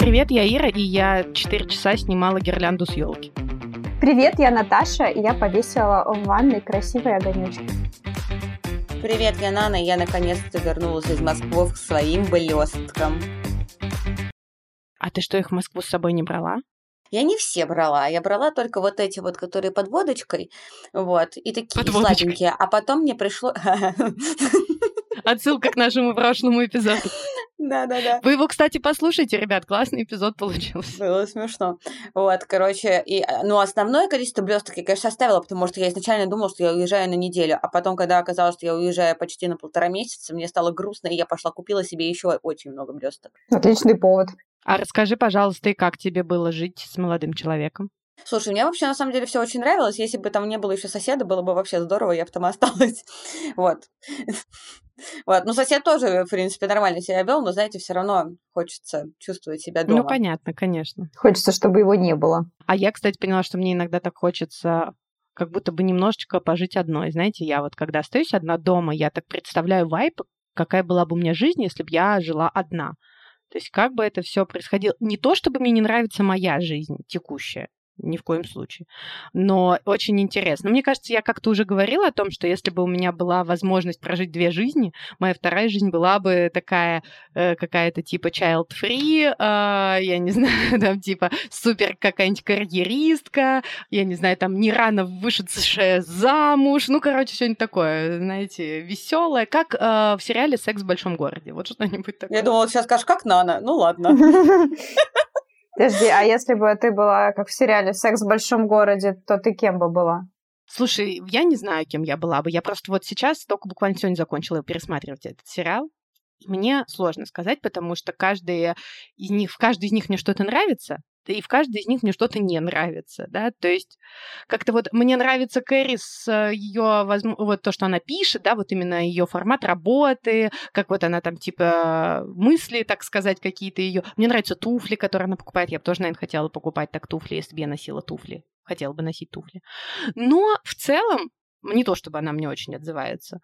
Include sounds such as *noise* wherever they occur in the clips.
Привет, я Ира, и я 4 часа снимала гирлянду с елки. Привет, я Наташа, и я повесила в ванной красивые огонечки. Привет, я Нана, и я наконец-то вернулась из Москвы к своим блесткам. А ты что, их в Москву с собой не брала? Я не все брала, я брала только вот эти вот, которые под водочкой, вот, и такие Под сладенькие. А потом мне пришло... *laughs* Отсылка к нашему прошлому эпизоду. Да-да-да. Вы его, кстати, послушайте, ребят, классный эпизод получился. Было смешно. Вот, короче, и, э, ну, основное количество блесток я, конечно, оставила, потому что я изначально думала, что я уезжаю на неделю, а потом, когда оказалось, что я уезжаю почти на полтора месяца, мне стало грустно, и я пошла купила себе еще очень много блесток. Отличный повод. А расскажи, пожалуйста, и как тебе было жить с молодым человеком? Слушай, мне вообще на самом деле все очень нравилось. Если бы там не было еще соседа, было бы вообще здорово, я бы там *laughs* осталась. Вот. *laughs* Вот. Ну, сосед тоже, в принципе, нормально себя вел, но, знаете, все равно хочется чувствовать себя дома. Ну, понятно, конечно. Хочется, чтобы его не было. А я, кстати, поняла, что мне иногда так хочется как будто бы немножечко пожить одной. Знаете, я вот когда остаюсь одна дома, я так представляю вайп, какая была бы у меня жизнь, если бы я жила одна. То есть как бы это все происходило. Не то, чтобы мне не нравится моя жизнь текущая, ни в коем случае. Но очень интересно. Мне кажется, я как-то уже говорила о том, что если бы у меня была возможность прожить две жизни, моя вторая жизнь была бы такая э, какая-то типа child-free, э, я не *laughs* знаю, там типа супер какая-нибудь карьеристка, я не знаю, там не рано вышедшая замуж, ну, короче, что-нибудь такое, знаете, веселое, как э, в сериале «Секс в большом городе», вот что-нибудь такое. Я думала, сейчас скажешь, как Нана. Ну, ладно. *laughs* Подожди, а если бы ты была, как в сериале «Секс в большом городе», то ты кем бы была? Слушай, я не знаю, кем я была бы. Я просто вот сейчас только буквально сегодня закончила пересматривать этот сериал. Мне сложно сказать, потому что каждый из них, в каждой из них мне что-то нравится, и в каждой из них мне что-то не нравится, да, то есть как-то вот мне нравится Кэрри с ее, вот то, что она пишет, да, вот именно ее формат работы, как вот она там, типа, мысли, так сказать, какие-то ее. Мне нравятся туфли, которые она покупает, я бы тоже, наверное, хотела покупать так туфли, если бы я носила туфли, хотела бы носить туфли. Но в целом, не то, чтобы она мне очень отзывается.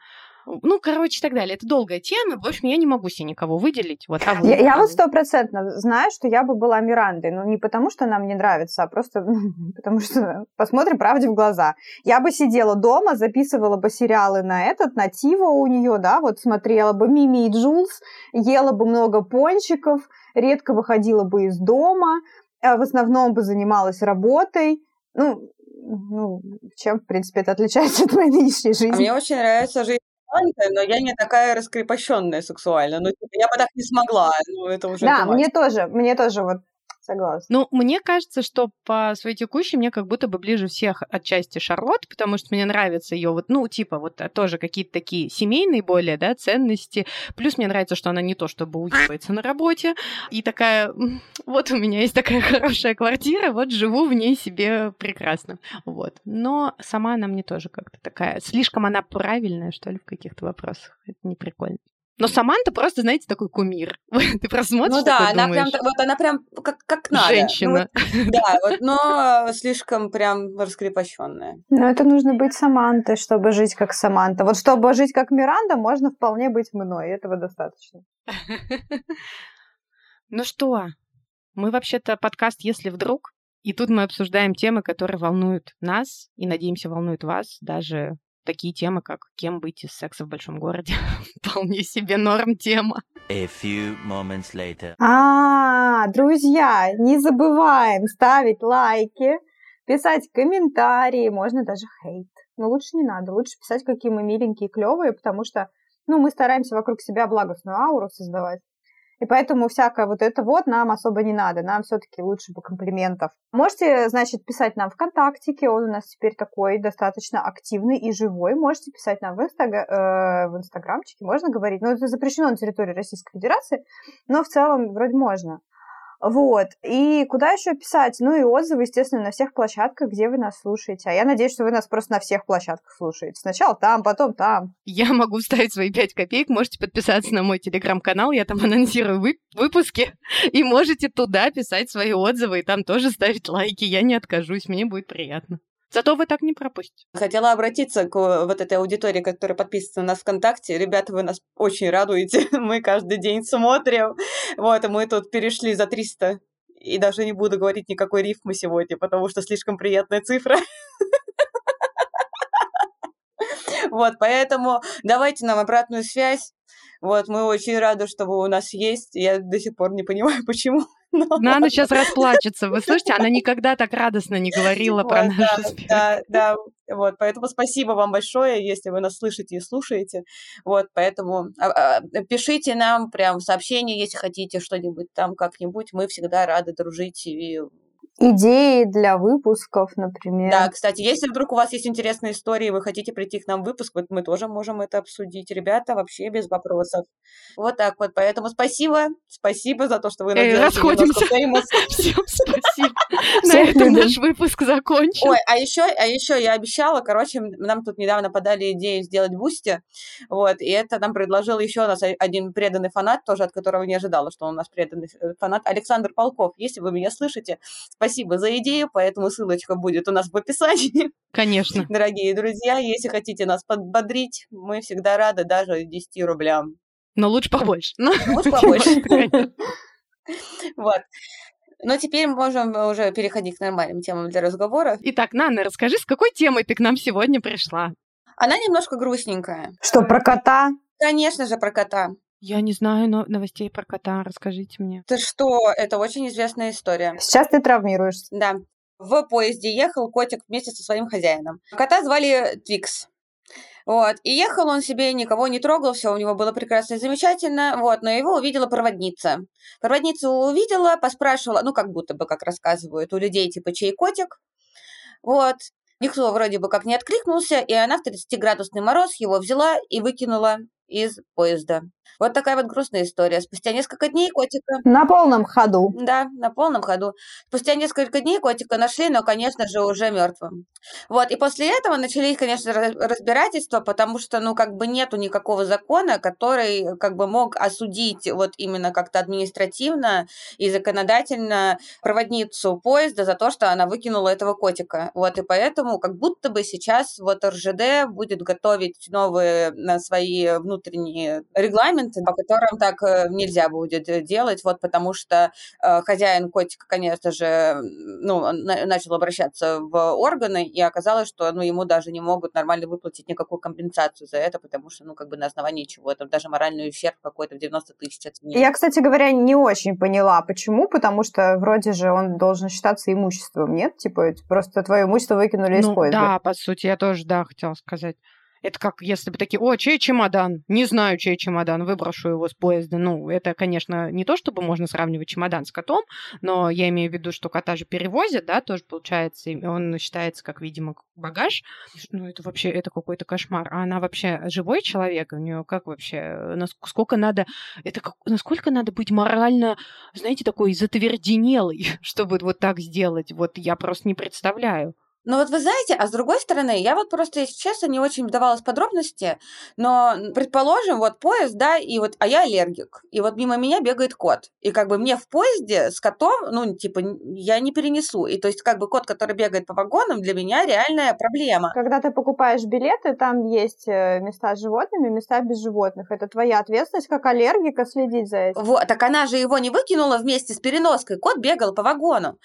Ну, короче, и так далее. Это долгая тема. В общем, я не могу себе никого выделить. Вот, а вы? Я, я вот стопроцентно знаю, что я бы была Мирандой. Ну, не потому, что она мне нравится, а просто *laughs* потому, что посмотрим правде в глаза. Я бы сидела дома, записывала бы сериалы на этот, на Тиво у нее, да, вот смотрела бы Мими и Джулс, ела бы много пончиков, редко выходила бы из дома, а в основном бы занималась работой. Ну, ну, чем, в принципе, это отличается *laughs* от моей нынешней жизни. А мне очень нравится жизнь Саманты, но я не такая раскрепощенная сексуально. Ну, типа, я бы так не смогла. Ну, это уже Да, мне тоже, мне тоже вот согласна. Ну, мне кажется, что по своей текущей мне как будто бы ближе всех отчасти Шарлотт, потому что мне нравится ее вот, ну, типа, вот а, тоже какие-то такие семейные более, да, ценности. Плюс мне нравится, что она не то чтобы уебается на работе, и такая, «М, вот у меня есть такая *laughs* хорошая квартира, вот живу в ней себе прекрасно. Вот. Но сама она мне тоже как-то такая, слишком она правильная, что ли, в каких-то вопросах. Это не прикольно. Но Саманта просто, знаете, такой кумир. *laughs* Ты просто смотришь, Ну да, она думаешь, прям, вот она прям как, как надо. Ну, женщина. вот, да, вот, но слишком прям раскрепощенная. Но это нужно быть Самантой, чтобы жить как Саманта. Вот чтобы жить как Миранда, можно вполне быть мной. Этого достаточно. *laughs* Ну что, мы вообще-то подкаст «Если вдруг», и тут мы обсуждаем темы, которые волнуют нас и, надеемся, волнуют вас, даже такие темы, как «Кем быть из секса в большом городе?» *laughs* Вполне себе норм тема. A few moments later. А, друзья, не забываем ставить лайки, писать комментарии, можно даже хейт. Но лучше не надо, лучше писать, какие мы миленькие, клевые, потому что ну, мы стараемся вокруг себя благостную ауру создавать. И поэтому всякое вот это вот нам особо не надо. Нам все-таки лучше бы комплиментов. Можете, значит, писать нам ВКонтактике. Он у нас теперь такой достаточно активный и живой. Можете писать нам в, инстаг- э, в Инстаграмчике. Можно говорить. Но это запрещено на территории Российской Федерации. Но в целом вроде можно. Вот. И куда еще писать? Ну и отзывы, естественно, на всех площадках, где вы нас слушаете. А я надеюсь, что вы нас просто на всех площадках слушаете. Сначала там, потом там. Я могу вставить свои 5 копеек. Можете подписаться на мой телеграм-канал. Я там *laughs* анонсирую вы- выпуски. И можете туда писать свои отзывы. И там тоже ставить лайки. Я не откажусь. Мне будет приятно. Зато вы так не пропустите. Хотела обратиться к э, вот этой аудитории, которая подписана на нас ВКонтакте. Ребята, вы нас очень радуете. *laughs* Мы каждый день смотрим. Вот, и мы тут перешли за 300 и даже не буду говорить никакой рифмы сегодня, потому что слишком приятная цифра. *laughs* Вот, поэтому давайте нам обратную связь. Вот, мы очень рады, что вы у нас есть. Я до сих пор не понимаю, *laughs* почему. *laughs* Она сейчас расплачется. Вы слышите, она никогда так радостно не говорила про наш да, успех. Да, да, вот, поэтому спасибо вам большое, если вы нас слышите и слушаете. Вот, поэтому а, а, пишите нам прям сообщение, если хотите что-нибудь там как-нибудь. Мы всегда рады дружить и идеи для выпусков, например. Да, кстати, если вдруг у вас есть интересные истории, вы хотите прийти к нам в выпуск, вот мы тоже можем это обсудить. Ребята, вообще без вопросов. Вот так вот. Поэтому спасибо. Спасибо за то, что вы нас Эй, расходимся. *laughs* Всем спасибо. *laughs* На этом наш выпуск закончен. Ой, а еще, а еще я обещала, короче, нам тут недавно подали идею сделать Boosty, вот, и это нам предложил еще у нас один преданный фанат, тоже от которого не ожидала, что он у нас преданный э, фанат, Александр Полков. Если вы меня слышите, Спасибо за идею, поэтому ссылочка будет у нас в описании. Конечно. *laughs* Дорогие друзья, если хотите нас подбодрить, мы всегда рады даже 10 рублям. Но лучше побольше. *laughs* Лучше побольше. *laughs* Вот. Но теперь можем уже переходить к нормальным темам для разговора. Итак, Нанна, расскажи, с какой темой ты к нам сегодня пришла? Она немножко грустненькая. Что, про кота? Конечно же, про кота. Я не знаю но новостей про кота, расскажите мне. Ты что? Это очень известная история. Сейчас ты травмируешься. Да. В поезде ехал котик вместе со своим хозяином. Кота звали Твикс. Вот. И ехал он себе, никого не трогал, все у него было прекрасно и замечательно, вот, но его увидела проводница. Проводница увидела, поспрашивала, ну, как будто бы, как рассказывают у людей, типа, чей котик, вот. Никто вроде бы как не откликнулся, и она в 30-градусный мороз его взяла и выкинула из поезда. Вот такая вот грустная история. Спустя несколько дней котика... На полном ходу. Да, на полном ходу. Спустя несколько дней котика нашли, но, конечно же, уже мертвым. Вот, и после этого начались, конечно, разбирательства, потому что, ну, как бы нету никакого закона, который, как бы, мог осудить вот именно как-то административно и законодательно проводницу поезда за то, что она выкинула этого котика. Вот, и поэтому как будто бы сейчас вот РЖД будет готовить новые э, свои внутренние регламенты, моменты, по которым так э, нельзя будет э, делать, вот потому что э, хозяин котика, конечно же, ну, начал обращаться в органы, и оказалось, что ну, ему даже не могут нормально выплатить никакую компенсацию за это, потому что, ну, как бы на основании чего, это даже моральный ущерб какой-то в 90 тысяч оценили. Я, кстати говоря, не очень поняла, почему, потому что вроде же он должен считаться имуществом, нет? Типа, просто твое имущество выкинули ну, из поезда. Да, по сути, я тоже, да, хотела сказать. Это как если бы такие, о, чей чемодан? Не знаю, чей чемодан, выброшу его с поезда. Ну, это, конечно, не то, чтобы можно сравнивать чемодан с котом, но я имею в виду, что кота же перевозят, да, тоже получается, и он считается как, видимо, багаж. Ну, это вообще, это какой-то кошмар. А она вообще живой человек? У нее как вообще, насколько надо, это как, насколько надо быть морально, знаете, такой затверденелый, *laughs* чтобы вот так сделать? Вот я просто не представляю. Ну вот вы знаете, а с другой стороны, я вот просто, если честно, не очень вдавалась в подробности, но, предположим, вот поезд, да, и вот, а я аллергик, и вот мимо меня бегает кот, и как бы мне в поезде с котом, ну, типа, я не перенесу, и то есть как бы кот, который бегает по вагонам, для меня реальная проблема. Когда ты покупаешь билеты, там есть э, места с животными, места без животных, это твоя ответственность как аллергика следить за этим. Вот, так она же его не выкинула вместе с переноской, кот бегал по вагону.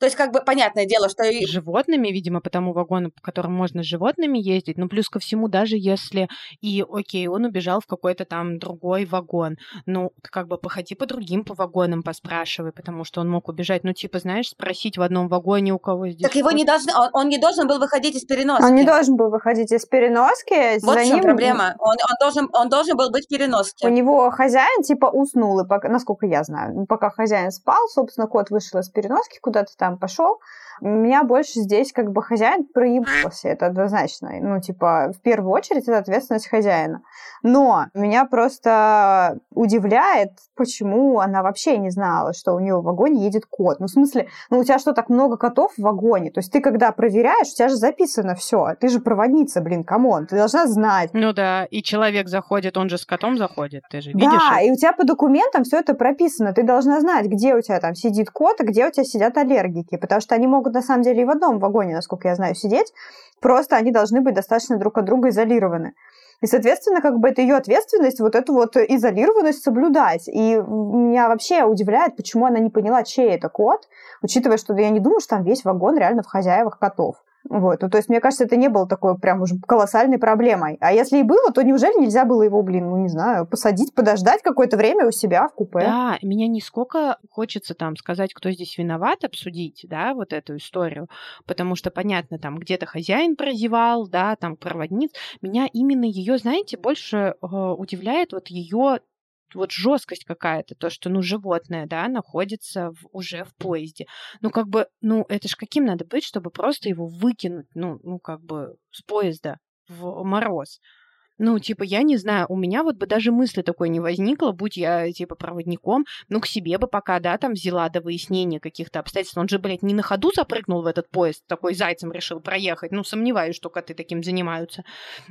То есть, как бы, понятное дело, что... С животными, видимо, по тому вагону, по которому можно с животными ездить. Но плюс ко всему, даже если и, окей, он убежал в какой-то там другой вагон, ну, как бы, походи по другим по вагонам, поспрашивай, потому что он мог убежать. Ну, типа, знаешь, спросить в одном вагоне, у кого здесь... Так его не должны... Он, он не должен был выходить из переноски. Он не должен был выходить из переноски. Вот в чем ним... проблема. Он, он, должен, он должен был быть в переноске. У него хозяин, типа, уснул, и пока, насколько я знаю. Пока хозяин спал, собственно, кот вышел из переноски куда-то там, пошел, у меня больше здесь как бы хозяин проебался, это однозначно. Ну, типа, в первую очередь это ответственность хозяина. Но меня просто удивляет, почему она вообще не знала, что у нее в вагоне едет кот. Ну, в смысле, ну, у тебя что, так много котов в вагоне? То есть ты, когда проверяешь, у тебя же записано все. Ты же проводница, блин, come on, ты должна знать. Ну да, и человек заходит, он же с котом заходит, ты же видишь? Да, и у тебя по документам все это прописано. Ты должна знать, где у тебя там сидит кот, а где у тебя сидят аллергики, потому что они могут на самом деле и в одном вагоне, насколько я знаю, сидеть. Просто они должны быть достаточно друг от друга изолированы. И, соответственно, как бы это ее ответственность вот эту вот изолированность соблюдать. И меня вообще удивляет, почему она не поняла, чей это кот, учитывая, что я не думаю, что там весь вагон реально в хозяевах котов. Вот. Ну, то есть, мне кажется, это не было такой прям уже колоссальной проблемой. А если и было, то неужели нельзя было его, блин, ну, не знаю, посадить, подождать какое-то время у себя в купе? Да, меня нисколько хочется там сказать, кто здесь виноват, обсудить, да, вот эту историю, потому что, понятно, там где-то хозяин прозевал, да, там проводниц. Меня именно ее, знаете, больше э, удивляет вот ее вот жесткость какая-то, то, что, ну, животное, да, находится в, уже в поезде. Ну, как бы, ну, это ж каким надо быть, чтобы просто его выкинуть, ну, ну, как бы с поезда в мороз. Ну, типа, я не знаю, у меня вот бы даже мысли такой не возникло, будь я, типа, проводником, ну, к себе бы пока, да, там взяла до выяснения каких-то обстоятельств. Он же, блядь, не на ходу запрыгнул в этот поезд, такой зайцем решил проехать. Ну, сомневаюсь, что коты таким занимаются.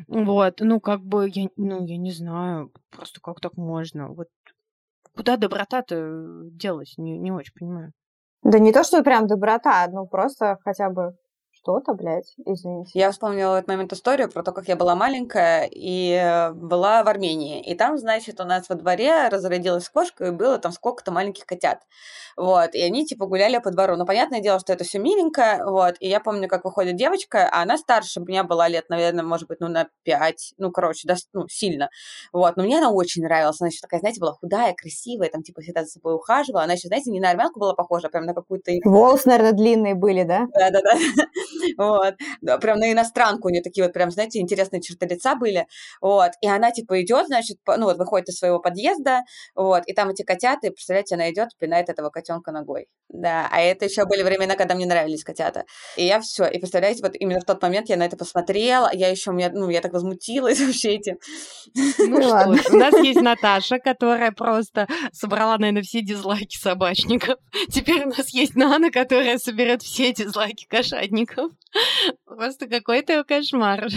Вот, ну, как бы, я, ну, я не знаю, просто как так можно? Вот куда доброта-то делась, не, не очень понимаю. Да не то, что прям доброта, ну, просто хотя бы что-то, блядь, извините. Я вспомнила в этот момент историю про то, как я была маленькая и была в Армении. И там, значит, у нас во дворе разродилась кошка, и было там сколько-то маленьких котят. Вот, и они, типа, гуляли по двору. Но понятное дело, что это все миленько, вот. И я помню, как выходит девочка, а она старше меня была лет, наверное, может быть, ну, на пять, ну, короче, да, ну, сильно. Вот, но мне она очень нравилась. Она еще такая, знаете, была худая, красивая, там, типа, всегда за собой ухаживала. Она еще, знаете, не на армянку была похожа, а прям на какую-то... Волосы, наверное, длинные были, да? Да-да-да. Вот. Да, прям на иностранку у нее такие вот прям, знаете, интересные черты лица были. Вот. И она типа идет, значит, ну вот выходит из своего подъезда, вот, и там эти котята, и, представляете, она идет, пинает этого котенка ногой. Да, а это еще были времена, когда мне нравились котята. И я все, и представляете, вот именно в тот момент я на это посмотрела, я еще, меня, ну, я так возмутилась *laughs* вообще этим. Ну *laughs* что у нас есть Наташа, которая просто собрала, наверное, все дизлайки собачников. Теперь у нас есть Нана, которая соберет все дизлайки кошатников. *laughs* Просто какой-то кошмар.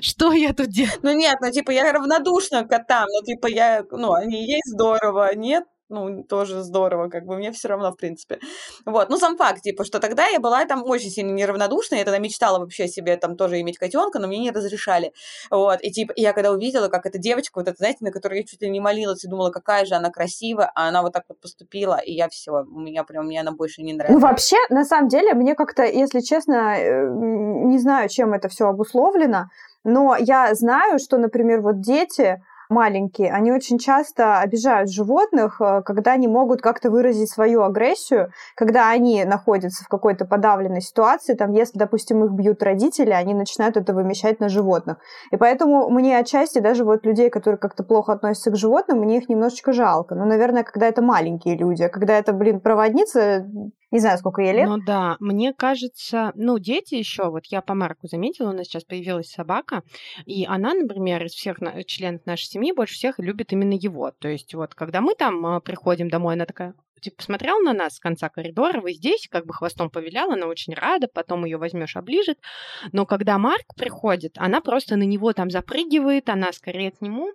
Что я тут делаю? Ну нет, ну типа я равнодушна к котам, ну типа я, ну они есть здорово, нет, ну, тоже здорово, как бы мне все равно, в принципе. Вот, ну, сам факт, типа, что тогда я была там очень сильно неравнодушна, я тогда мечтала вообще себе там тоже иметь котенка, но мне не разрешали. Вот, и типа, я когда увидела, как эта девочка, вот эта, знаете, на которую я чуть ли не молилась и думала, какая же она красивая, а она вот так вот поступила, и я все, у меня прям, мне она больше не нравится. Ну, вообще, на самом деле, мне как-то, если честно, э, не знаю, чем это все обусловлено, но я знаю, что, например, вот дети, маленькие, они очень часто обижают животных, э, когда они могут как-то выразить свою агрессию, когда они находятся в какой-то подавленной ситуации, там, если, допустим, их бьют родители, они начинают это вымещать на животных. И поэтому мне отчасти даже вот людей, которые как-то плохо относятся к животным, мне их немножечко жалко. Ну, наверное, когда это маленькие люди, а когда это, блин, проводница, не знаю, сколько ей лет. Ну да, мне кажется, ну, дети еще, вот я по Марку заметила, у нас сейчас появилась собака, и она, например, из всех членов нашей семьи больше всех любит именно его. То есть вот, когда мы там а, приходим домой, она такая, типа, посмотрел на нас с конца коридора, вы здесь, как бы хвостом повилял, она очень рада, потом ее возьмешь, оближет. Но когда Марк приходит, она просто на него там запрыгивает, она скорее к нему,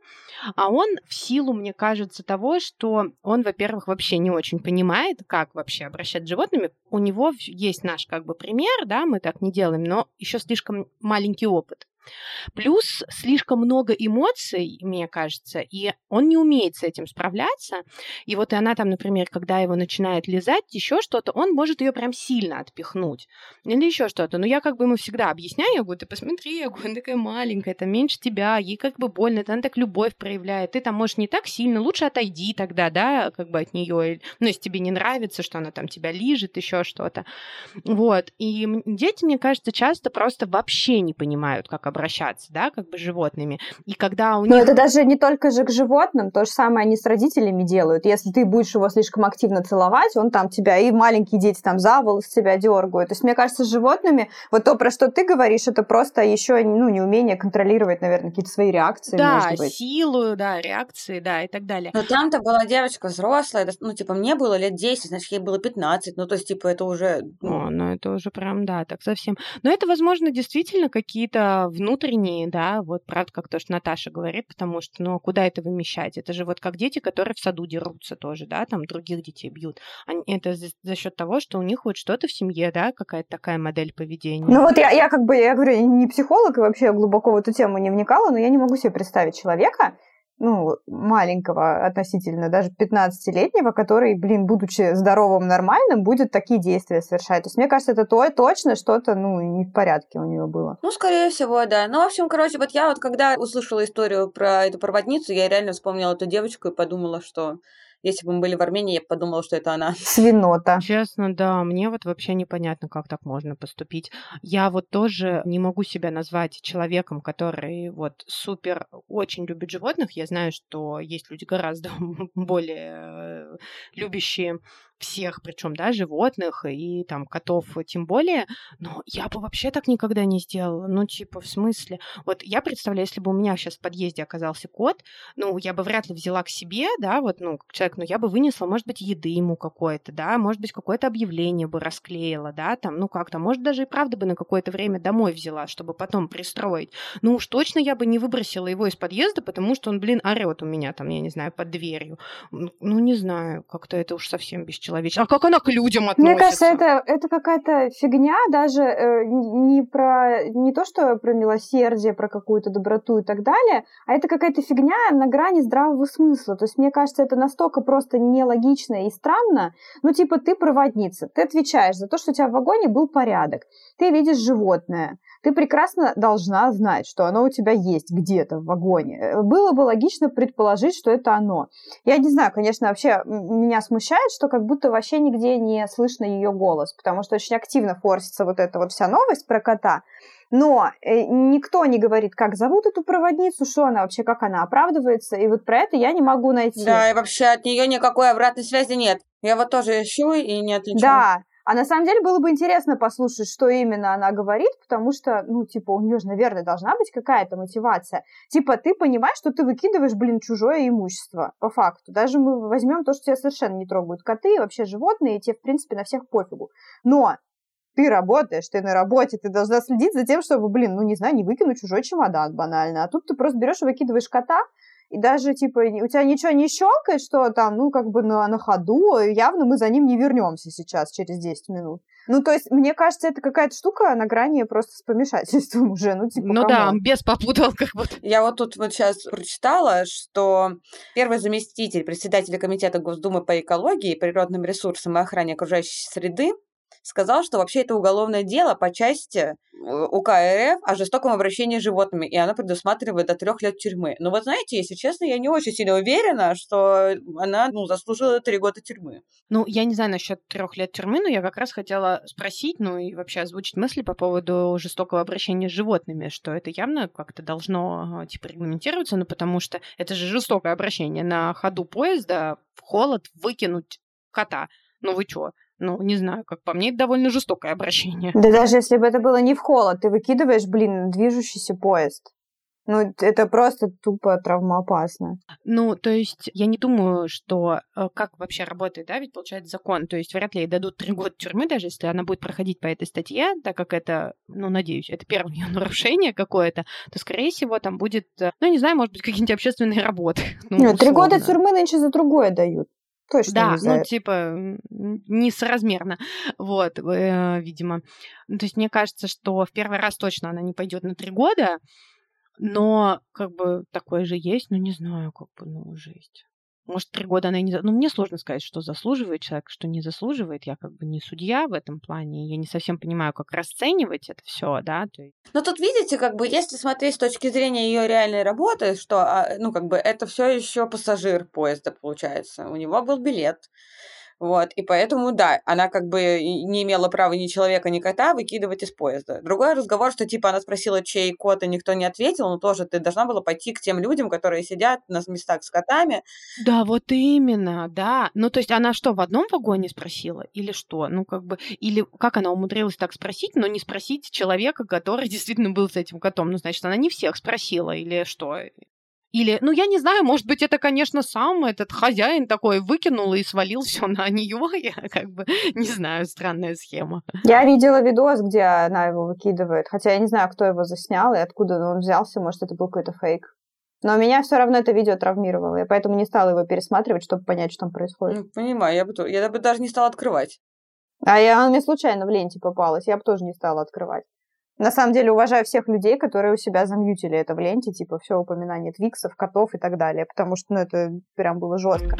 а он в силу, мне кажется, того, что он, во-первых, вообще не очень понимает, как вообще обращаться с животными. У него есть наш как бы пример, да, мы так не делаем, но еще слишком маленький опыт. Плюс слишком много эмоций, мне кажется, и он не умеет с этим справляться. И вот и она там, например, когда его начинает лизать, еще что-то, он может ее прям сильно отпихнуть. Или еще что-то. Но я как бы ему всегда объясняю, я говорю, ты посмотри, я говорю, она такая маленькая, это меньше тебя, ей как бы больно, она так любовь проявляет, ты там, можешь не так сильно, лучше отойди тогда, да, как бы от нее. Ну, если тебе не нравится, что она там тебя лижет, еще что-то. Вот. И дети, мне кажется, часто просто вообще не понимают, как обращаться, да, как бы с животными. И когда у них... Но это даже не только же к животным, то же самое они с родителями делают. Если ты будешь его слишком активно целовать, он там тебя, и маленькие дети там за волосы тебя дергают. То есть, мне кажется, с животными, вот то, про что ты говоришь, это просто еще, ну, неумение контролировать, наверное, какие-то свои реакции, Да, силу, да, реакции, да, и так далее. Но там-то была девочка взрослая, ну, типа, мне было лет 10, значит, ей было 15, ну, то есть, типа, это уже... Ну... О, ну, это уже прям, да, так совсем. Но это, возможно, действительно какие-то внутренние, да, вот правда, как то, что Наташа говорит, потому что, ну, а куда это вымещать? Это же вот как дети, которые в саду дерутся тоже, да, там других детей бьют. Они, это за, за счет того, что у них вот что-то в семье, да, какая-то такая модель поведения. Ну вот я, я как бы, я говорю, не психолог и вообще глубоко в эту тему не вникала, но я не могу себе представить человека, ну, маленького относительно, даже 15-летнего, который, блин, будучи здоровым, нормальным, будет такие действия совершать. То есть, мне кажется, это то, точно что-то, ну, не в порядке у него было. Ну, скорее всего, да. Ну, в общем, короче, вот я вот когда услышала историю про эту проводницу, я реально вспомнила эту девочку и подумала, что если бы мы были в Армении, я бы подумала, что это она. Свинота. Честно, да, мне вот вообще непонятно, как так можно поступить. Я вот тоже не могу себя назвать человеком, который вот супер очень любит животных. Я знаю, что есть люди гораздо *laughs* более любящие всех, причем, да, животных и там котов тем более, но я бы вообще так никогда не сделала. Ну, типа, в смысле? Вот я представляю, если бы у меня сейчас в подъезде оказался кот, ну, я бы вряд ли взяла к себе, да, вот, ну, человек, но я бы вынесла, может быть, еды ему какое-то, да, может быть, какое-то объявление бы расклеила, да, там, ну, как-то, может, даже и правда бы на какое-то время домой взяла, чтобы потом пристроить. Ну, уж точно я бы не выбросила его из подъезда, потому что он, блин, орет у меня там, я не знаю, под дверью. Ну, не знаю, как-то это уж совсем бесчеловечно человеческая. А как она к людям относится? Мне кажется, это, это какая-то фигня, даже э, не про не то, что про милосердие, про какую-то доброту и так далее, а это какая-то фигня на грани здравого смысла. То есть, мне кажется, это настолько просто нелогично и странно. Ну, типа, ты проводница, ты отвечаешь за то, что у тебя в вагоне был порядок. Ты видишь животное ты прекрасно должна знать, что оно у тебя есть где-то в вагоне. Э, было бы логично предположить, что это оно. Я не знаю, конечно, вообще меня смущает, что как будто вообще нигде не слышно ее голос, потому что очень активно форсится вот эта вот вся новость про кота. Но э, никто не говорит, как зовут эту проводницу, что она вообще, как она оправдывается, и вот про это я не могу найти. Да, и вообще от нее никакой обратной связи нет. Я вот тоже ищу и не отличаю. Да, а на самом деле было бы интересно послушать, что именно она говорит, потому что, ну, типа, у нее же, наверное, должна быть какая-то мотивация. Типа, ты понимаешь, что ты выкидываешь, блин, чужое имущество, по факту. Даже мы возьмем то, что тебя совершенно не трогают коты, вообще животные, и тебе, в принципе, на всех пофигу. Но ты работаешь, ты на работе, ты должна следить за тем, чтобы, блин, ну, не знаю, не выкинуть чужой чемодан банально. А тут ты просто берешь и выкидываешь кота, и даже, типа, у тебя ничего не щелкает, что там, ну, как бы на, на ходу, явно мы за ним не вернемся сейчас, через 10 минут. Ну, то есть, мне кажется, это какая-то штука на грани просто с помешательством *laughs* уже, ну, типа, Ну да, без попутал как будто. Я вот тут вот сейчас прочитала, что первый заместитель председателя Комитета Госдумы по экологии, природным ресурсам и охране окружающей среды сказал, что вообще это уголовное дело по части э, УК РФ о жестоком обращении с животными, и оно предусматривает до трех лет тюрьмы. Но вот знаете, если честно, я не очень сильно уверена, что она ну, заслужила три года тюрьмы. Ну, я не знаю насчет трех лет тюрьмы, но я как раз хотела спросить, ну и вообще озвучить мысли по поводу жестокого обращения с животными, что это явно как-то должно типа регламентироваться, ну потому что это же жестокое обращение на ходу поезда в холод выкинуть кота. Ну вы чё? Ну, не знаю, как по мне, это довольно жестокое обращение. Да даже если бы это было не в холод, ты выкидываешь, блин, движущийся поезд. Ну, это просто тупо травмоопасно. Ну, то есть я не думаю, что э, как вообще работает, да, ведь получается закон. То есть вряд ли ей дадут три года тюрьмы, даже если она будет проходить по этой статье, так как это, ну, надеюсь, это первое ее нарушение какое-то, то, скорее всего, там будет, э, ну, не знаю, может быть, какие-нибудь общественные работы. *laughs* Ну, Нет, три года тюрьмы нынче за другое дают. Точно да, не ну, типа, несоразмерно, вот, э, видимо. Ну, то есть мне кажется, что в первый раз точно она не пойдет на три года, но как бы такое же есть, но не знаю, как бы, ну, жесть. Может, три года она и не... Ну, мне сложно сказать, что заслуживает человек, что не заслуживает. Я как бы не судья в этом плане. Я не совсем понимаю, как расценивать это все, да. То есть... Но тут видите, как бы, если смотреть с точки зрения ее реальной работы, что, а, ну, как бы, это все еще пассажир поезда, получается. У него был билет. Вот, и поэтому, да, она как бы не имела права ни человека, ни кота выкидывать из поезда. Другой разговор, что типа она спросила, чей кот, и никто не ответил, но тоже ты должна была пойти к тем людям, которые сидят на местах с котами. Да, вот именно, да. Ну, то есть она что, в одном вагоне спросила? Или что? Ну, как бы, или как она умудрилась так спросить, но не спросить человека, который *laughs* действительно был с этим котом? Ну, значит, она не всех спросила, или что? Или, ну, я не знаю, может быть, это, конечно, сам этот хозяин такой выкинул и свалил все на нее. *laughs* Я как бы не знаю, странная схема. Я видела видос, где она его выкидывает. Хотя я не знаю, кто его заснял и откуда он взялся. Может, это был какой-то фейк. Но меня все равно это видео травмировало, я поэтому не стала его пересматривать, чтобы понять, что там происходит. Ну, понимаю, я бы, я бы даже не стала открывать. А я, она мне случайно в ленте попалась, я бы тоже не стала открывать. На самом деле уважаю всех людей, которые у себя замьютили это в ленте, типа все упоминание твиксов, котов и так далее, потому что ну, это прям было жестко.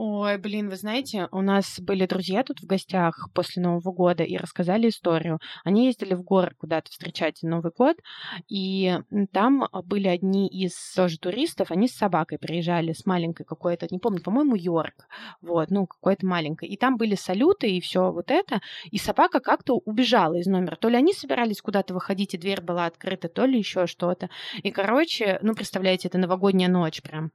Ой, блин, вы знаете, у нас были друзья тут в гостях после Нового года и рассказали историю. Они ездили в горы куда-то встречать Новый год, и там были одни из тоже туристов, они с собакой приезжали, с маленькой какой-то, не помню, по-моему, Йорк, вот, ну, какой-то маленькой. И там были салюты и все вот это, и собака как-то убежала из номера. То ли они собирались куда-то выходить, и дверь была открыта, то ли еще что-то. И, короче, ну, представляете, это новогодняя ночь прям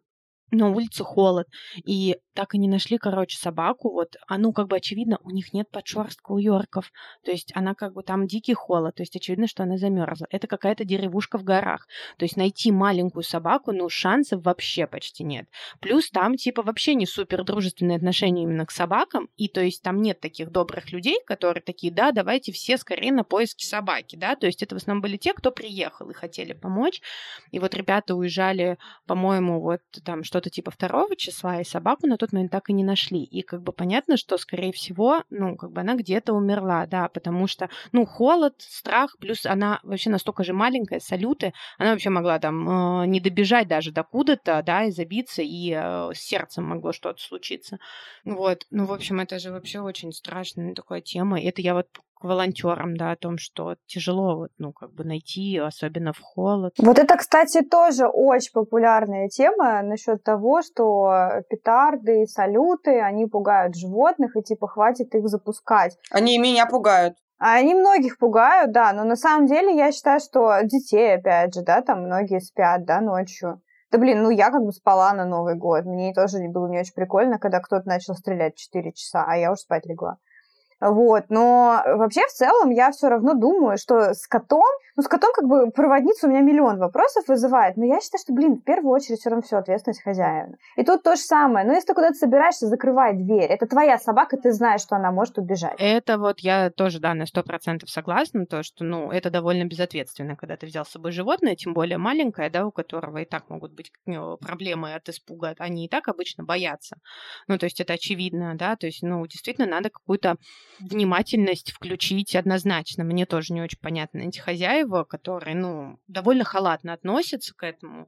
на улице холод, и так и не нашли, короче, собаку, вот, а ну, как бы очевидно, у них нет подшерстка у Йорков, то есть она как бы там дикий холод, то есть очевидно, что она замерзла. Это какая-то деревушка в горах, то есть найти маленькую собаку, ну, шансов вообще почти нет. Плюс там, типа, вообще не супер дружественные отношения именно к собакам, и то есть там нет таких добрых людей, которые такие, да, давайте все скорее на поиски собаки, да, то есть это в основном были те, кто приехал и хотели помочь, и вот ребята уезжали, по-моему, вот там что-то типа второго числа, и собаку на тот момент так и не нашли. И как бы понятно, что, скорее всего, ну, как бы она где-то умерла, да, потому что, ну, холод, страх, плюс она вообще настолько же маленькая, салюты, она вообще могла там э, не добежать даже до куда-то, да, и забиться, и э, с сердцем могло что-то случиться. Вот, ну, в общем, это же вообще очень страшная такая тема. Это я вот волонтерам, да, о том, что тяжело, вот, ну, как бы найти, особенно в холод. Вот это, кстати, тоже очень популярная тема насчет того, что петарды и салюты, они пугают животных, и типа хватит их запускать. Они меня пугают. А они многих пугают, да, но на самом деле я считаю, что детей, опять же, да, там многие спят, да, ночью. Да блин, ну я как бы спала на Новый год. Мне тоже было не очень прикольно, когда кто-то начал стрелять в 4 часа, а я уже спать легла. Вот, но вообще в целом я все равно думаю, что с котом, ну с котом как бы проводница у меня миллион вопросов вызывает, но я считаю, что, блин, в первую очередь все равно все ответственность хозяина. И тут то же самое, но если ты куда-то собираешься, закрывай дверь. Это твоя собака, ты знаешь, что она может убежать. Это вот я тоже, да, на сто процентов согласна, то, что, ну, это довольно безответственно, когда ты взял с собой животное, тем более маленькое, да, у которого и так могут быть проблемы от испуга, они и так обычно боятся. Ну, то есть это очевидно, да, то есть, ну, действительно надо какую-то внимательность включить однозначно. Мне тоже не очень понятно эти хозяева, которые, ну, довольно халатно относятся к этому.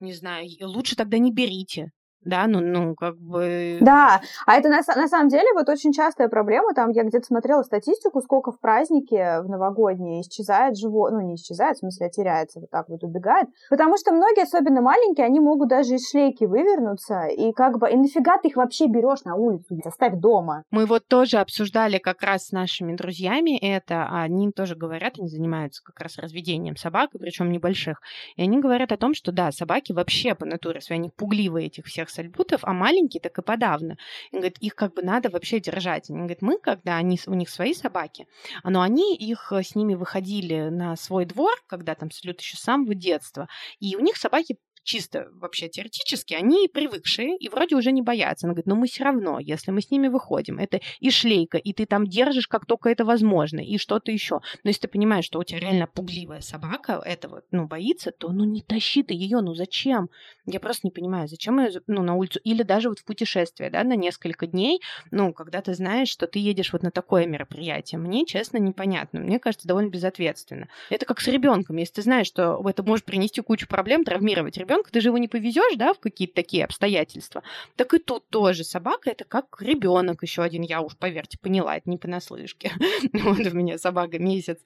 Не знаю, лучше тогда не берите да, ну, ну, как бы... Да, а это на, на самом деле вот очень частая проблема, там я где-то смотрела статистику, сколько в празднике в новогодние исчезает живот, ну, не исчезает, в смысле, а теряется, вот так вот убегает, потому что многие, особенно маленькие, они могут даже из шлейки вывернуться, и как бы, и нафига ты их вообще берешь на улицу, оставь дома. Мы вот тоже обсуждали как раз с нашими друзьями это, а они тоже говорят, они занимаются как раз разведением собак, причем небольших, и они говорят о том, что да, собаки вообще по натуре своей, они пугливые этих всех сальбутов, а маленькие так и подавно. И говорит, их как бы надо вообще держать. Они говорят, мы, когда они, у них свои собаки, но они их э, с ними выходили на свой двор, когда там салют еще с самого детства, и у них собаки чисто вообще теоретически, они привыкшие и вроде уже не боятся. Она говорит, но мы все равно, если мы с ними выходим, это и шлейка, и ты там держишь, как только это возможно, и что-то еще. Но если ты понимаешь, что у тебя реально пугливая собака этого, ну, боится, то ну не тащи ты ее, ну зачем? Я просто не понимаю, зачем ее, ну, на улицу, или даже вот в путешествие, да, на несколько дней, ну, когда ты знаешь, что ты едешь вот на такое мероприятие. Мне, честно, непонятно. Мне кажется, довольно безответственно. Это как с ребенком. Если ты знаешь, что это может принести кучу проблем, травмировать ребенка, ребенка, ты же его не повезешь, да, в какие-то такие обстоятельства. Так и тут тоже собака это как ребенок еще один, я уж, поверьте, поняла, это не понаслышке. *laughs* вот у меня собака месяц.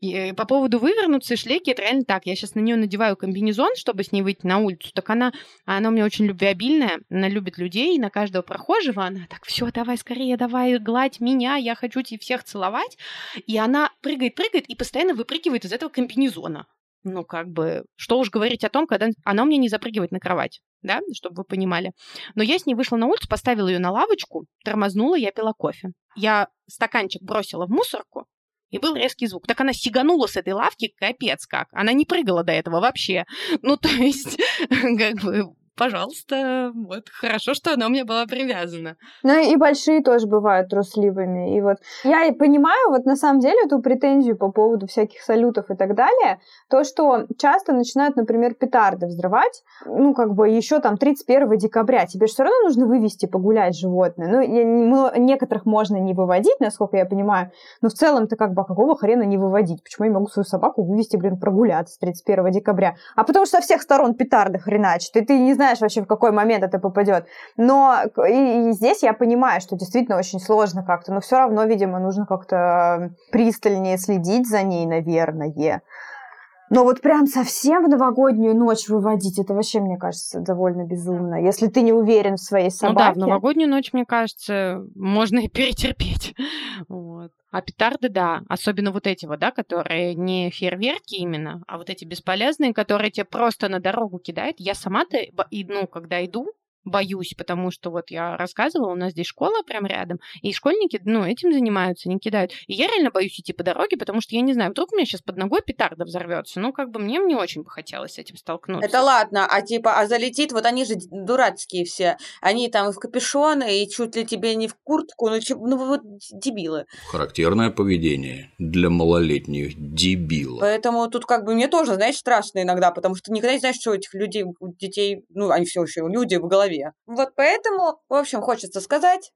И по поводу вывернуться шлейки, это реально так. Я сейчас на нее надеваю комбинезон, чтобы с ней выйти на улицу. Так она, она у меня очень любвеобильная, она любит людей, на каждого прохожего она так, все, давай скорее, давай, гладь меня, я хочу тебе всех целовать. И она прыгает, прыгает и постоянно выпрыгивает из этого комбинезона ну, как бы, что уж говорить о том, когда она меня не запрыгивает на кровать, да, чтобы вы понимали. Но я с ней вышла на улицу, поставила ее на лавочку, тормознула, я пила кофе. Я стаканчик бросила в мусорку, и был резкий звук. Так она сиганула с этой лавки, капец как. Она не прыгала до этого вообще. Ну, то есть, *laughs* как бы, пожалуйста, вот хорошо, что она у меня была привязана. Ну и большие тоже бывают трусливыми. И вот я понимаю вот на самом деле эту претензию по поводу всяких салютов и так далее, то, что часто начинают, например, петарды взрывать, ну как бы еще там 31 декабря, тебе же все равно нужно вывести погулять животное. Ну, я, мы, некоторых можно не выводить, насколько я понимаю, но в целом-то как бы а какого хрена не выводить? Почему я могу свою собаку вывести, блин, прогуляться 31 декабря? А потому что со всех сторон петарды хреначат, и ты не знаешь, знаешь вообще, в какой момент это попадет. Но и, и здесь я понимаю, что действительно очень сложно как-то, но все равно, видимо, нужно как-то пристальнее следить за ней, наверное. Но вот прям совсем в новогоднюю ночь выводить, это вообще, мне кажется, довольно безумно. Если ты не уверен в своей собаке. Ну да, в новогоднюю ночь, мне кажется, можно и *laughs* перетерпеть. Вот. А петарды, да, особенно вот эти вот, да, которые не фейерверки именно, а вот эти бесполезные, которые тебе просто на дорогу кидают. Я сама-то, ну, когда иду, боюсь, потому что вот я рассказывала, у нас здесь школа прям рядом, и школьники, ну, этим занимаются, не кидают. И я реально боюсь идти по дороге, потому что я не знаю, вдруг у меня сейчас под ногой петарда взорвется. Ну, как бы мне не очень бы хотелось с этим столкнуться. Это ладно, а типа, а залетит, вот они же дурацкие все. Они там в капюшоны и чуть ли тебе не в куртку, ну, ну вот дебилы. Характерное поведение для малолетних дебилов. Поэтому тут как бы мне тоже, знаешь, страшно иногда, потому что никогда не знаешь, что у этих людей, у детей, ну, они все еще люди в голове голове. Вот поэтому, в общем, хочется сказать,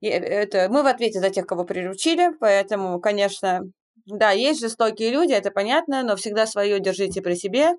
это мы в ответе за тех, кого приручили, поэтому, конечно, да, есть жестокие люди, это понятно, но всегда свое держите при себе,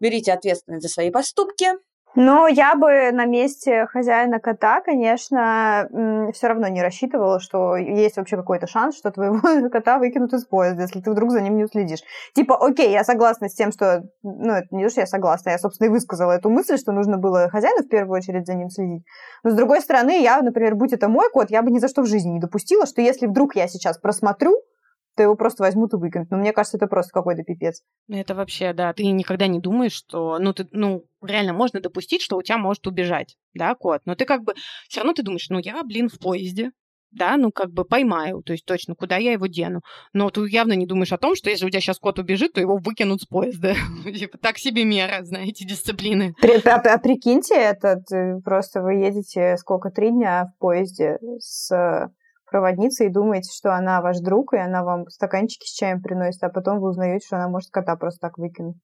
берите ответственность за свои поступки, ну, я бы на месте хозяина кота, конечно, все равно не рассчитывала, что есть вообще какой-то шанс, что твоего *laughs* кота выкинут из поезда, если ты вдруг за ним не уследишь. Типа, окей, я согласна с тем, что... Ну, это не то, что я согласна, я, собственно, и высказала эту мысль, что нужно было хозяину в первую очередь за ним следить. Но, с другой стороны, я, например, будь это мой кот, я бы ни за что в жизни не допустила, что если вдруг я сейчас просмотрю, то его просто возьмут и выкинут. Но мне кажется, это просто какой-то пипец. Это вообще, да, ты никогда не думаешь, что, ну, ты, ну, реально можно допустить, что у тебя может убежать, да, кот. Но ты как бы, все равно ты думаешь, ну, я, блин, в поезде, да, ну, как бы поймаю, то есть точно, куда я его дену. Но ты явно не думаешь о том, что если у тебя сейчас кот убежит, то его выкинут с поезда. *laughs* Типа, так себе мера, знаете, дисциплины. А, а прикиньте, этот, просто вы едете сколько, три дня в поезде с проводница и думаете, что она ваш друг, и она вам стаканчики с чаем приносит, а потом вы узнаете, что она может кота просто так выкинуть.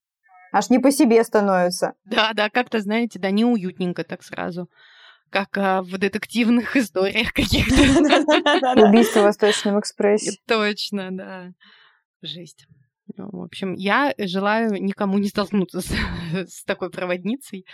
Аж не по себе становится. Да, да, как-то, знаете, да, неуютненько так сразу. Как а, в детективных *laughs* историях каких-то. Убийство в Восточном экспрессе. Точно, да. Жесть. Ну, в общем, я желаю никому не столкнуться с, *laughs* с такой проводницей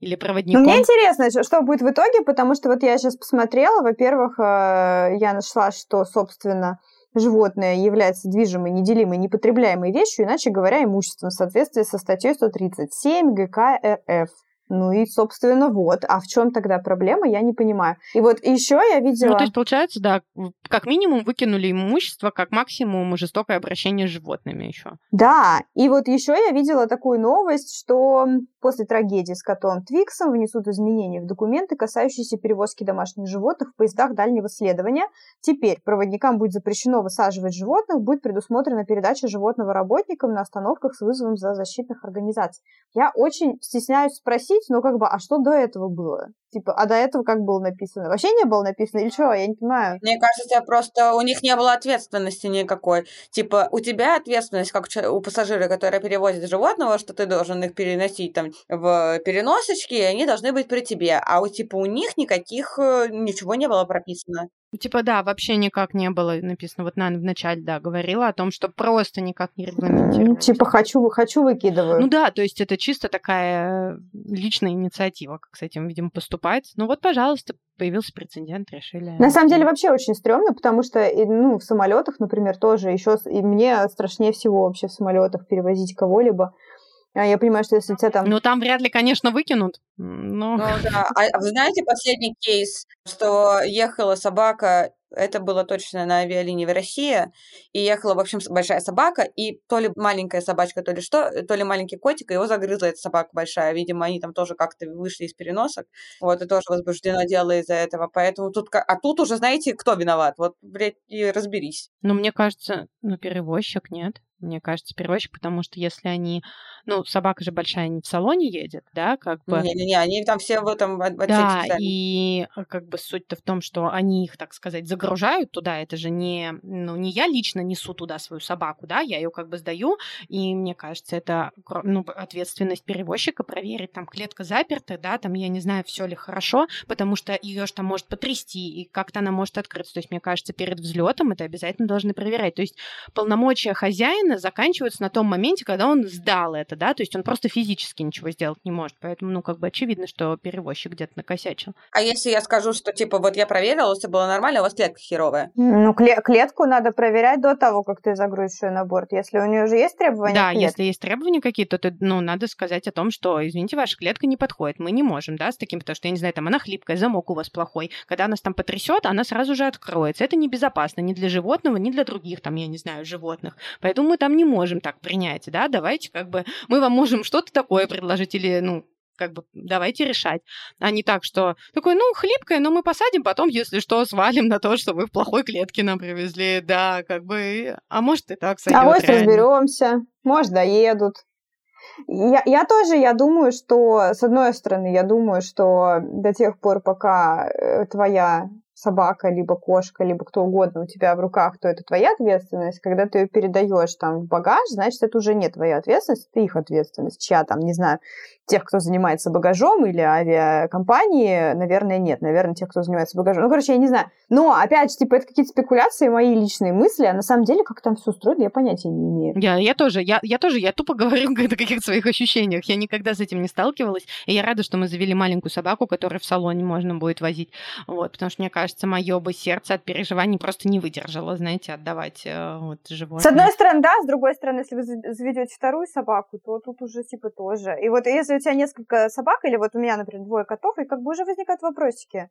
или проводником. Ну, мне интересно, что будет в итоге, потому что вот я сейчас посмотрела, во-первых, э, я нашла, что, собственно, животное является движимой, неделимой, непотребляемой вещью, иначе говоря, имуществом в соответствии со статьей 137 ГК РФ. Ну и, собственно, вот. А в чем тогда проблема, я не понимаю. И вот еще я видела... Ну, то есть, получается, да, как минимум выкинули имущество, как максимум жестокое обращение с животными еще. Да, и вот еще я видела такую новость, что после трагедии с котом Твиксом внесут изменения в документы, касающиеся перевозки домашних животных в поездах дальнего следования. Теперь проводникам будет запрещено высаживать животных, будет предусмотрена передача животного работникам на остановках с вызовом за защитных организаций. Я очень стесняюсь спросить, но как бы, а что до этого было? Типа, а до этого как было написано? Вообще не было написано или что? Я не понимаю. Мне кажется, просто у них не было ответственности никакой. Типа, у тебя ответственность, как у пассажира, который перевозит животного, что ты должен их переносить там в переносочки, и они должны быть при тебе. А у типа у них никаких э, ничего не было прописано. Типа, да, вообще никак не было написано. Вот Нана вначале, да, говорила о том, что просто никак не регламентировано. Типа, хочу, хочу, выкидываю. Ну да, то есть это чисто такая личная инициатива, как с этим, видимо, поступать. Ну вот, пожалуйста, появился прецедент, решили. На самом деле вообще очень стрёмно, потому что, ну, в самолетах, например, тоже еще, и мне страшнее всего вообще в самолетах перевозить кого-либо, я понимаю, что если тебя там... Ну, там вряд ли, конечно, выкинут. Но... Ну, *laughs* да. А, а вы знаете последний кейс, что ехала собака Это было точно на авиалинии в России. И ехала, в общем, большая собака, и то ли маленькая собачка, то ли что, то ли маленький котик, и его загрызла эта собака большая. Видимо, они там тоже как-то вышли из переносок. Вот, и тоже возбуждено дело из-за этого. Поэтому тут... А тут уже, знаете, кто виноват? Вот, блядь, и разберись. Ну, мне кажется, ну, перевозчик нет мне кажется, перевозчик, потому что если они... Ну, собака же большая не в салоне едет, да, как бы... Не-не-не, они там все в этом отсеке Да, и а, как бы суть-то в том, что они их, так сказать, загружают туда, это же не... Ну, не я лично несу туда свою собаку, да, я ее как бы сдаю, и мне кажется, это ну, ответственность перевозчика проверить, там клетка заперта, да, там, я не знаю, все ли хорошо, потому что ее же там может потрясти, и как-то она может открыться. То есть, мне кажется, перед взлетом это обязательно должны проверять. То есть, полномочия хозяина экзамены заканчиваются на том моменте, когда он сдал это, да, то есть он просто физически ничего сделать не может, поэтому, ну, как бы очевидно, что перевозчик где-то накосячил. А если я скажу, что, типа, вот я проверила, все было нормально, у вас клетка херовая? Ну, клетку надо проверять до того, как ты загрузишь ее на борт. Если у нее уже есть требования Да, если есть требования какие-то, то, ну, надо сказать о том, что, извините, ваша клетка не подходит, мы не можем, да, с таким, потому что, я не знаю, там она хлипкая, замок у вас плохой. Когда нас там потрясет, она сразу же откроется. Это небезопасно ни для животного, ни для других, там, я не знаю, животных. Поэтому мы там не можем так принять, да, давайте как бы мы вам можем что-то такое предложить или, ну, как бы давайте решать. А не так, что такой, ну, хлипкое, но мы посадим, потом, если что, свалим на то, что вы в плохой клетке нам привезли. Да, как бы, а может и так сойдет. А вот разберемся, может, доедут. Я, я тоже, я думаю, что, с одной стороны, я думаю, что до тех пор, пока э, твоя собака, либо кошка, либо кто угодно у тебя в руках, то это твоя ответственность. Когда ты ее передаешь там в багаж, значит, это уже не твоя ответственность, это их ответственность. Чья там, не знаю, тех, кто занимается багажом или авиакомпании, наверное, нет. Наверное, тех, кто занимается багажом. Ну, короче, я не знаю. Но, опять же, типа, это какие-то спекуляции, мои личные мысли, а на самом деле, как там все устроено, я понятия не имею. Я, я тоже, я, я тоже, я тупо *laughs* говорю о каких-то своих ощущениях. Я никогда с этим не сталкивалась. И я рада, что мы завели маленькую собаку, которую в салоне можно будет возить. Вот, потому что, мне кажется, мое бы сердце от переживаний просто не выдержало, знаете, отдавать э, вот животное. С одной стороны, да, с другой стороны, если вы заведете вторую собаку, то тут уже типа тоже. И вот если у тебя несколько собак, или вот у меня, например, двое котов, и как бы уже возникают вопросики.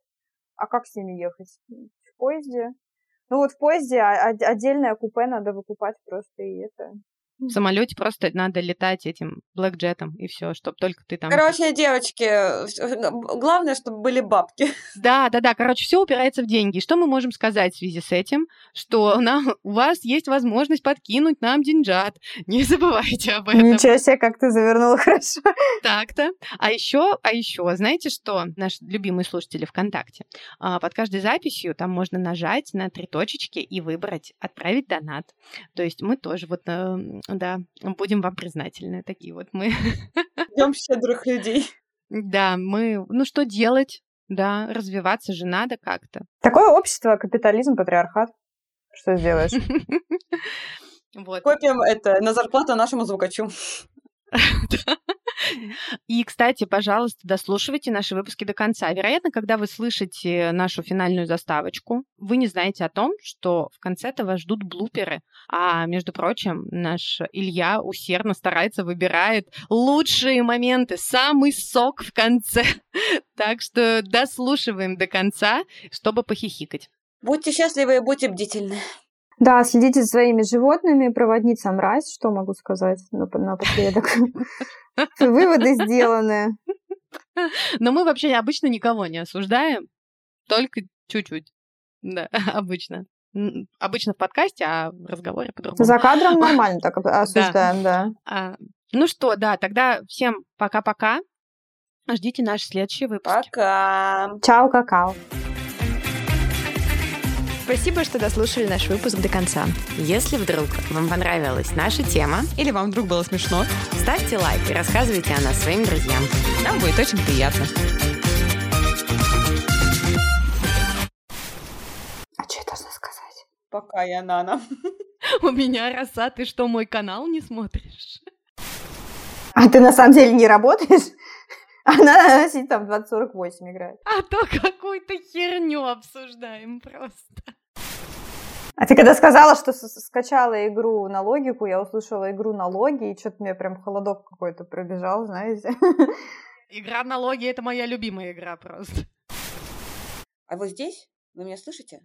А как с ними ехать? В поезде? Ну вот в поезде отдельное купе надо выкупать просто, и это в самолете просто надо летать этим блэкджетом, и все, чтобы только ты там... Короче, девочки, главное, чтобы были бабки. *laughs* Да, да, да, короче, все упирается в деньги. Что мы можем сказать в связи с этим? Что нам, у вас есть возможность подкинуть нам деньжат. Не *laughs* забывайте об этом. Ничего себе, как ты завернула *laughs* хорошо. Так-то. А еще, а еще, знаете что? Наши любимые слушатели ВКонтакте. А, под каждой записью там можно нажать на три точечки и выбрать «Отправить донат». То есть мы тоже вот эм, да, будем вам признательны. Такие вот мы. *laughs* Ждем щедрых людей. Да, мы, ну что делать? Да, развиваться же надо как-то. Такое общество, капитализм, патриархат. Что сделаешь? *laughs* Вот. Копим это на зарплату нашему звукачу. *laughs* И, кстати, пожалуйста, дослушивайте наши выпуски до конца. Вероятно, когда вы слышите нашу финальную заставочку, вы не знаете о том, что в конце-то вас ждут блуперы. А, между прочим, наш Илья усердно старается, выбирает лучшие моменты, самый сок в конце. *laughs* Так что дослушиваем до конца, чтобы похихикать. Будьте счастливы и будьте бдительны. Да, следите за своими животными, проводница мразь, что могу сказать напоследок. *laughs* Выводы сделаны. Но мы вообще обычно никого не осуждаем, только чуть-чуть. Да, *laughs* обычно. Обычно в подкасте, а в разговоре по-другому. За кадром *laughs* нормально так осуждаем, да. А, ну что, да, тогда всем пока-пока. Ждите наши следующие выпуски. Пока. Чао, какао. Спасибо, что дослушали наш выпуск до конца. Если вдруг вам понравилась наша тема, или вам вдруг было смешно, ставьте лайк и рассказывайте о нас своим друзьям. Нам будет очень приятно. А что я должна сказать? Пока я Нана. *laughs* У меня роса, ты что, мой канал не смотришь? А ты на самом деле не работаешь? Она сидит там в 2048 играет. А то какую-то херню обсуждаем просто. А ты когда сказала, что скачала игру на логику, я услышала игру на логи, и что-то мне прям холодок какой-то пробежал, знаете. Игра на логи — это моя любимая игра просто. А вы здесь? Вы меня слышите?